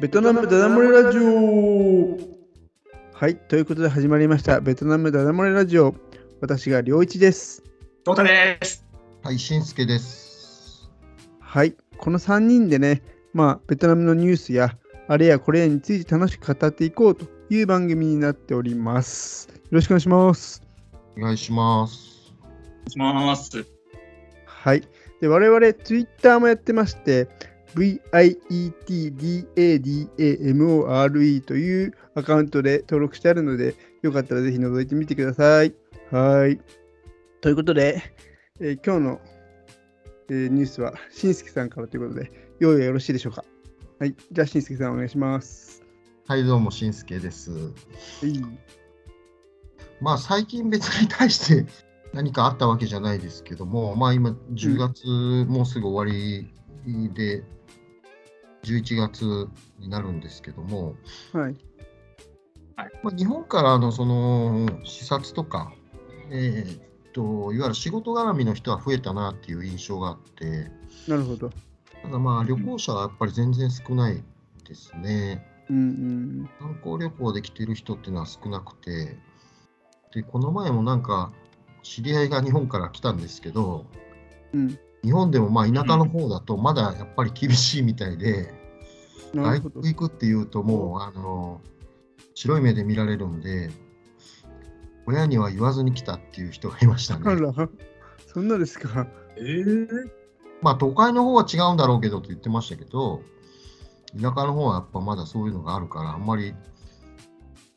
ベトナムダダ漏れラジオはい、ということで始まりました、ベトナムダダ漏れラジオ。私が良一です。トータです。はい、しんすけです。はい、この3人でね、まあ、ベトナムのニュースや、あれやこれやについて楽しく語っていこうという番組になっております。よろしくお願いします。お願いします。します。はい。で、我々、Twitter もやってまして、VIETDADAMORE というアカウントで登録してあるので、よかったらぜひ覗いてみてください。はい。ということで、えー今日の、えーニュースは、しんすけさんからということで、用意はよろしいでしょうか？はい。じゃあ、しんすけさんお願いします。はい、どうもしんすけです。はい。まあ、最近別に対して 何かあったわけじゃないですけども、まあ今、10月もうすぐ終わりで、11月になるんですけども、はい。まあ、日本からのその視察とか、えーっと、いわゆる仕事絡みの人は増えたなっていう印象があって、なるほど。ただまあ旅行者はやっぱり全然少ないですね。うんうん。観光旅行で来てる人っていうのは少なくて、で、この前もなんか、知り合いが日本から来たんですけど、うん。日本でもまあ田舎の方だとまだやっぱり厳しいみたいで、外国。行くっていうともう、あの、白い目で見られるんで、親には言わずに来たっていう人がいましたね。あら、そんなですか？えー、まあ都会の方は違うんだろうけどと言ってましたけど、田舎の方はやっぱまだそういうのがあるから、あんまり。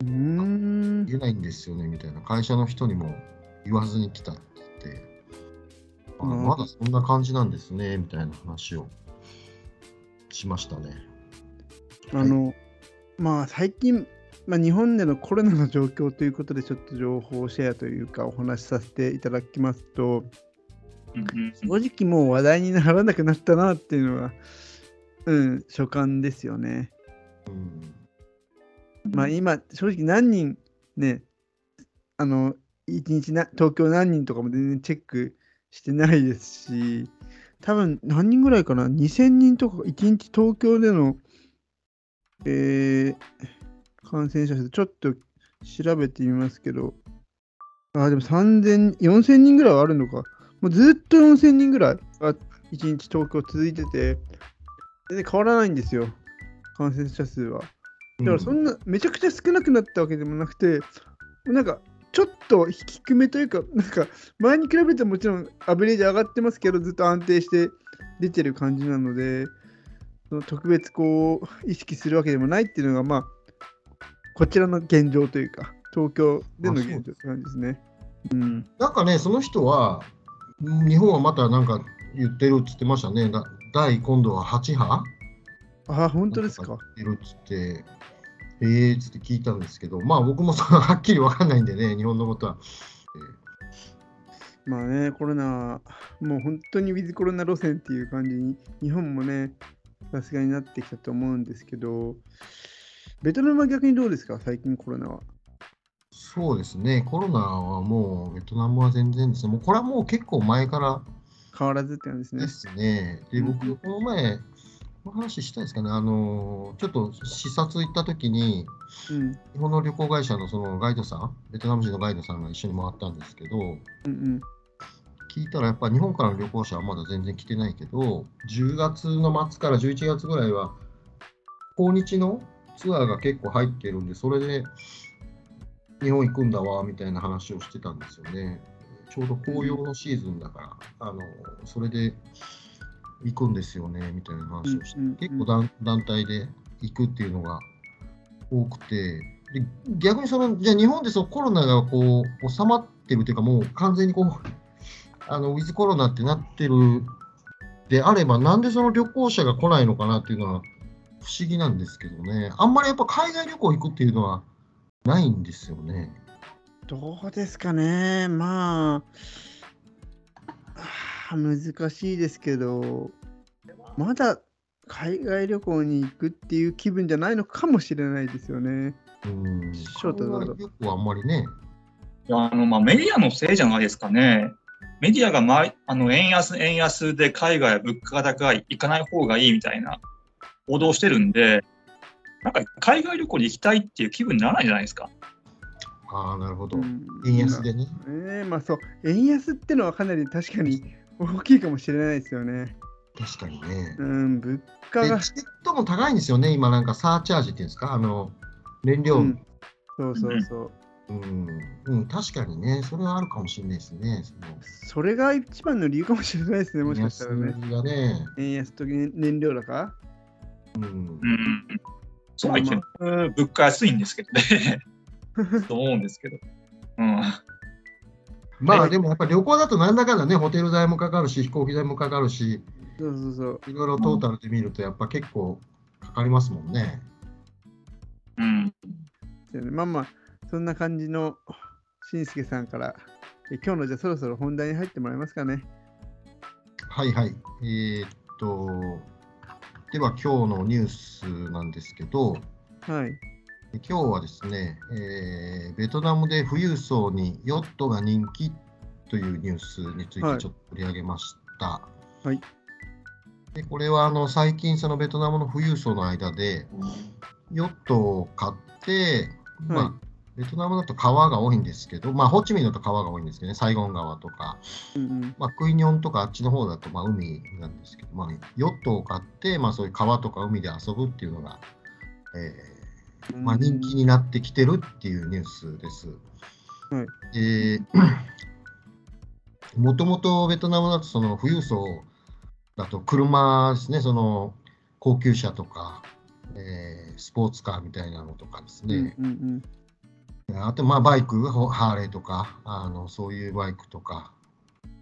言えないんですよねみたいな会社の人にも言わずに来たって言って、まだそんな感じなんですねみたいな話をしましたね。あの、まあ最近、まあ、日本でのコロナの状況ということでちょっと情報シェアというかお話しさせていただきますと正直もう話題にならなくなったなっていうのはうん所感ですよね。うん。まあ今正直何人ねあの一日な東京何人とかも全然チェックしてないですし多分何人ぐらいかな？2000人とか1日東京でのえー感染者数ちょっと調べてみますけど。あでも3000 4000人ぐらいはあるのか。もうずっと4000人ぐらいが1日東京続いてて。全然変わらないんですよ。感染者数は。だからそんなめちゃくちゃ少なくなったわけでもなくて、なんかちょっと低めというか、なんか前に比べてもちろんアベレージ上がってますけど、ずっと安定して出てる感じなので、その特別こう意識するわけでもないっていうのが、まあ、こちらの現状というか、東京での現状って感じですね。うん。なんかね、その人は、うん日本はまたなんか言ってるっつってましたね。だ第今度は8波？あ、本当ですか？言ってるっつって、えーっつって聞いたんですけど、まあ僕もそんなはっきりわかんないんでね、日本のことは。まあね、コロナ、もう本当にウィズコロナ路線っていう感じに、日本もね、さすがになってきたと思うんですけど、ベトナムは逆にどうですか、最近コロナは。そうですね、コロナはもうベトナムは全然ですね、もうこれはもう結構前から変わらずって感じですねで。すね。で、うん僕、この前、この話したいですかね、あの、ちょっと視察行った時に、うん。日本の旅行会社のそのガイドさん、ベトナム人のガイドさんが一緒に回ったんですけど、うんうん。聞いたらやっぱ日本からの旅行者はまだ全然来てないけど、10月の末から11月ぐらいは、訪日のツアーが結構入ってるんで、それで日本行くんだわみたいな話をしてたんですよね。ちょうど紅葉のシーズンだから、あのそれで行くんですよねみたいな話をして、結構団団体で行くっていうのが多くて、で逆にそのじゃあ日本でそのコロナがこう収まってるというか、もう完全にこうあのウィズコロナってなってるであれば、なんでその旅行者が来ないのかなっていうのは不思議なんですけどね、あんまりやっぱ海外旅行行くっていうのはないんですよね。どうですかね、まあ、難しいですけど、まだ海外旅行に行くっていう気分じゃないのかもしれないですよね。うん、翔太どうだろう海外旅行はあんまりね、いやあのまあ、メディアのせいじゃないですかね。メディアが、ま、あの円安、円安で海外は物価が高い、行かない方がいいみたいな報道してるんで、なんか海外旅行に行きたいっていう気分にならないじゃないですか。ああ、なるほどう。ん円安でね。えー、まあそう、円安ってのはかなり確かに大きいかもしれないですよね。確かにね。うん、物価でが。チケットも高いんですよね、今なんかサーチャージっていうんですか、あの燃料、ううんんそうそうそう。うん確かにね、それはあるかもしれないですね。そのそれが一番の理由かもしれないですね、もしかしたらね。安がね、円安と燃料高？うんうん。そう物価安いんですけどね。と思うんですけど。うん。まはいあでもやっぱり旅行だとなんだかんだね、ホテル代もかかるし、飛行機代もかかるし、そうそうそう。いろいろトータルで見ると、やっぱ結構かかりますもんね。うん。まあまあ、そんな感じのしんすけさんから、え今日のじゃあそろそろ本題に入ってもらえますかね？はいはい。えーっと、では今日のニュースなんですけど、はい。今日はですね、えーベトナムで富裕層にヨットが人気というニュースについはいてちょっと取り上げました。はいでこれはあの最近、そのベトナムの富裕層の間で、ヨットを買って、まあはいベトナムだと川が多いんですけど、まあ、ホーチミンだと川が多いんですけどね、サイゴン川とか、うんうん。まあ、クイニョンとかあっちの方だとまあ海なんですけど、まあ、ヨットを買って、まあ、そういう川とか海で遊ぶっていうのが、えーまあ、人気になってきてるっていうニュースです。はい。で もともとベトナムだとその富裕層だと車ですね、その高級車とか、えースポーツカーみたいなのとかですうんね、うんあとまあバイク、ホハーレーとかあの、そういうバイクとか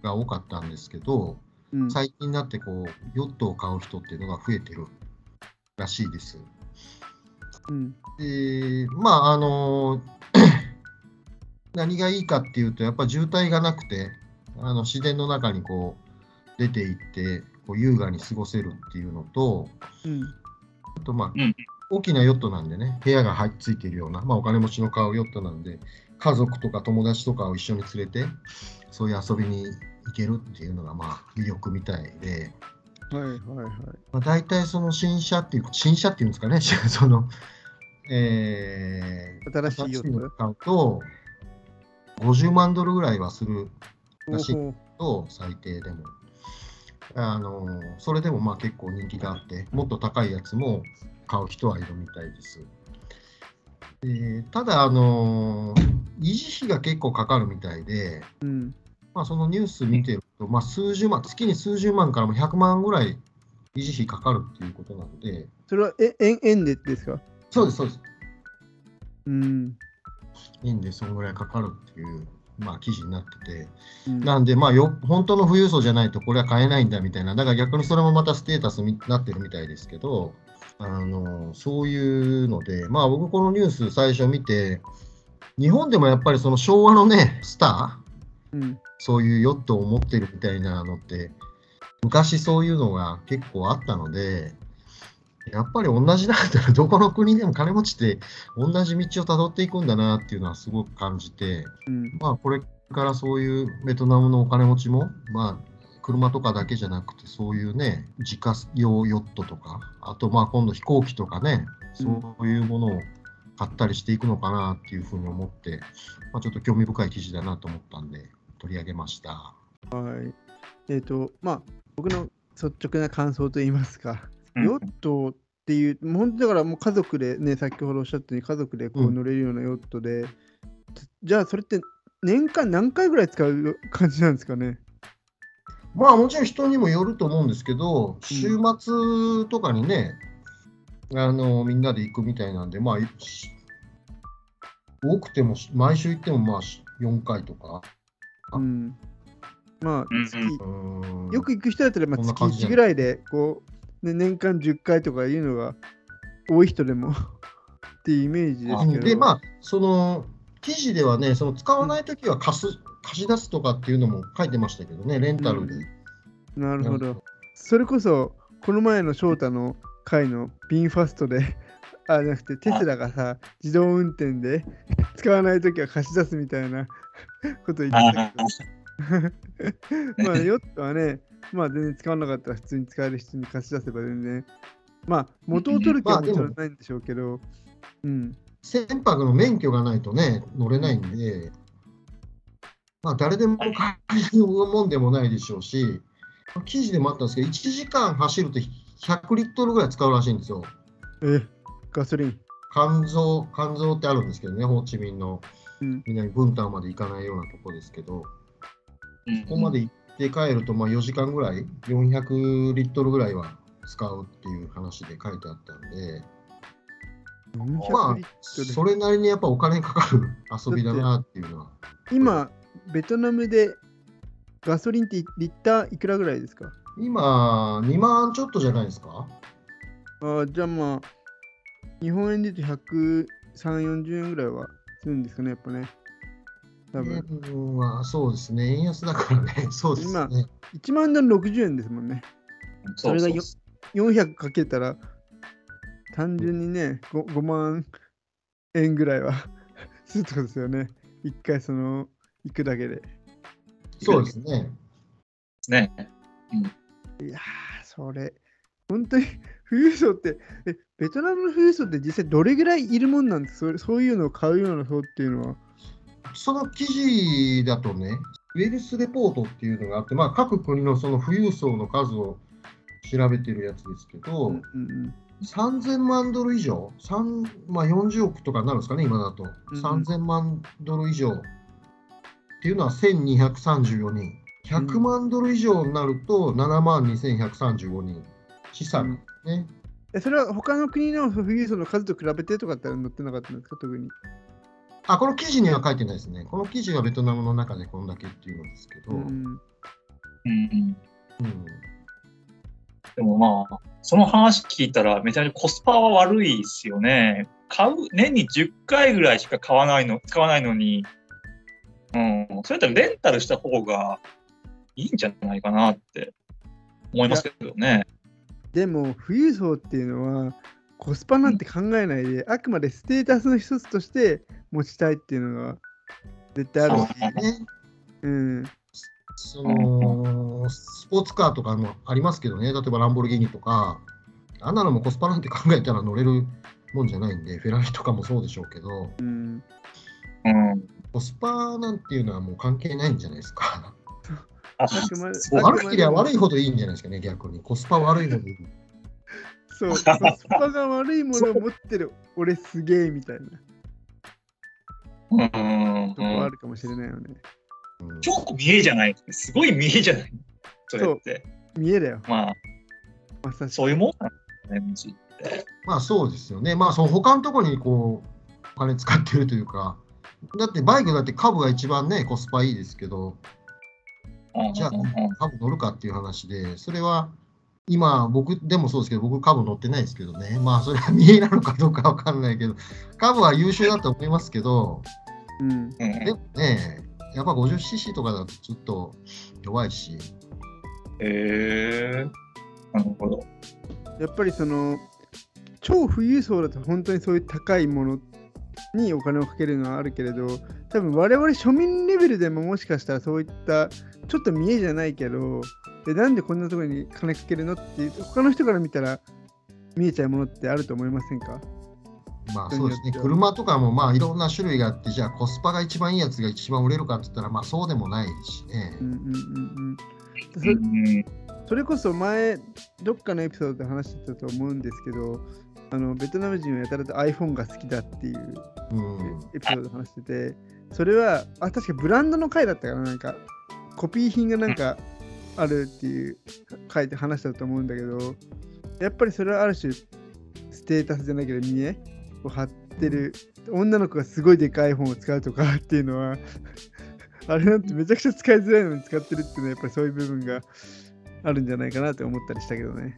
が多かったんですけど、うんうん。最近になってこうヨットを買う人っていうのが増えてるらしいです。うん。でまああの 何がいいかっていうとやっぱ渋滞がなくてあの自然の中にこう出ていってこう優雅に過ごせるっていうのとうん。あとまあ、うん大きなヨットなんでね部屋が入っついているような、まあ、お金持ちの買うヨットなんで家族とか友達とかを一緒に連れてそういう遊びに行けるっていうのがまあ魅力みたいで。はいはいはい。まあ、大体その新車っていう、新車っていうんですかね、その、えー、新しいヨット？買うと、50万ドルぐらいはするらしいと、最低でも。あのそれでもまあ結構人気があって、もっと高いやつも買う人はいるみたいです。でただ、あの維持費が結構かかるみたいで、うんまあ、そのニュース見てると、まあ、数十万、月に数十万からも100万ぐらい維持費かかるっていうことなので、それはえ円円でですか？そうです、そうです。うん。円でそのぐらいかかるっていう、まあ、記事になってて、うん。なんで、まあよ、本当の富裕層じゃないとこれは買えないんだみたいな、だから逆にそれもまたステータスになってるみたいですけど、あのそういうので、まあ、僕、このニュース最初見て、日本でもやっぱりその昭和のね、スター、うん。そういうヨットを持ってるみたいなのって、昔そういうのが結構あったので、やっぱり同じだったら、どこの国でも金持ちって同じ道をたどっていくんだなっていうのはすごく感じて、うんまあ、これからそういうベトナムのお金持ちも、まあ、車とかだけじゃなくて、そういうね、自家用ヨットとか、あとまあ今度飛行機とかね、そういうものを買ったりしていくのかなっていうふうに思って、まあ、ちょっと興味深い記事だなと思ったんで、取り上げました。はい。えっ、と、まあ、僕の率直な感想といいますか、うんヨットっていう、もう本当だからもう家族でね、先ほどおっしゃったように家族でこううん乗れるようなヨットで、じゃあそれって年間何回ぐらい使う感じなんですかね？まあもちろん人にもよると思うんですけど、週末とかにね、あのみんなで行くみたいなんで、まあ、し多くても毎週行ってもまあ4回とか。あうん。まあ、うん月、うん。よく行く人だったらまあ月1そんな感じじゃない。ぐらいで、こう、ね、年間10回とかいうのが多い人でもっていうイメージですけど。で、まあ、その記事ではね、その使わないときは貸す貸し出すとかっていうのも書いてましたけどね、レンタルで。なるほど。それこそ、この前の翔太の回のビンファストで、あ、じゃなくて、テスラがさ、自動運転で使わないときは貸し出すみたいなこと言ってあたけど。まあ、ヨットはね、まあ全然使わなかったら普通に使える人に貸し出せば全然まあ、元を取る気はもちろんないんでしょうけど、うん。船舶の免許がないとね、乗れないんで、まあ、誰でも買えるもんでもないでしょうし、記事でもあったんですけど、1時間走ると100リットルぐらい使うらしいんですよ。え、ガソリン。肝臓、肝臓ってあるんですけどね、ホーチミンのうん。南ブンタンまで行かないようなとこですけど、うんここまで行って帰ると、まあ4時間ぐらい、400リットルぐらいは使うっていう話で書いてあったんで、400まあそれなりにやっぱお金かかる遊びだなっていうのは。今、ベトナムでガソリンってリッターいくらぐらいですか？今、2万ちょっとじゃないですか？あーじゃあまあ、日本円で言うと130、40円ぐらいはするんですかね、やっぱね。多分。そうですね、円安だからね、そうですね。1万ドル60円ですもんね。それが400かけたら、単純にね、5, 5万円ぐらいは するってことですよね。一回その、行くだけで。そうですね。ね。いやー、それ、本当に富裕層って、え、ベトナムの富裕層って実際どれぐらいいるもんなんですか？それそういうのを買うような層っていうのは。その記事だとね、ウェルスレポートっていうのがあって、まあ、各国のその富裕層の数を調べてるやつですけど、うんうん3000万ドル以上、3まあ、40億とかになるんですかね、今だと。うん3000万ドル以上っていうのは1234人。100万ドル以上になると7万2135人。資産ね。えそれは他の国の富裕層の数と比べてとかって載ってなかったんですか特に？あ、この記事には書いてないですね。この記事はベトナムの中でこんだけっていうのですけど。うんうんうんうんでもまあ、その話聞いたらめちゃめちゃコスパは悪いですよね。買う、年に10回ぐらいしか買わないの、使わないのに、うん、それだったらレンタルした方がいいんじゃないかなって思いますけどね。でも富裕層っていうのはコスパなんて考えないで、あくまでステータスの一つとして持ちたいっていうのが絶対あるし。ね、うん。そのスポーツカーとかもありますけどね、例えばランボルギーニとか、あんなのもコスパなんて考えたら乗れるもんじゃないんで、フェラーリとかもそうでしょうけど、うん。うん。コスパなんていうのはもう関係ないんじゃないですか。あ 悪ければ悪いほどいいんじゃないですかね、逆に。コスパ悪いほどいい。そう、コスパが悪いものを持ってる俺すげえみたいなうん。とこあるかもしれないよね。うん。超見えじゃないすごい見えじゃない。それって。見えだよ、まあ、まさしく。そういうもん。まあそうですよね。まあその他のところにこう、お金使ってるというか、だってバイクだって株が一番ね、コスパいいですけど、じゃあ株乗るかっていう話で、それは今、僕でもそうですけど、僕、株乗ってないですけどね、まあ、それは見えなのかどうかわかんないけど、株は優秀だと思いますけど、うん。うんでもね、やっぱ 50cc とかだとちょっと弱いし、へえ。なるほど。やっぱりその、超富裕層だと本当にそういう高いものにお金をかけるのはあるけれど、多分我々庶民レベルでももしかしたらそういったちょっと見えじゃないけど、でなんでこんなところに金かけるのっていう、他の人から見たら見えちゃうものってあると思いませんか？まあそうですね、車とかもまあいろんな種類があって、じゃあコスパが一番いいやつが一番売れるかって言ったら、まあそうでもないしねう。んうんうんうん。そうんそれこそ前、どっかのエピソードで話してたと思うんですけど、あのベトナム人はやたらと iPhone が好きだっていううん、エピソードで話してて、それは、あ、確かブランドの回だったかな、なんか、コピー品がなんかあるっていう回で話したと思うんだけど、やっぱりそれはある種、ステータスじゃないけど、見えを張ってる、女の子がすごいでかい本を使うとか っていうのは、あれなんてめちゃくちゃ使いづらいのに使ってるっていうのは、やっぱりそういう部分があるんじゃないかなって思ったりしたけどね。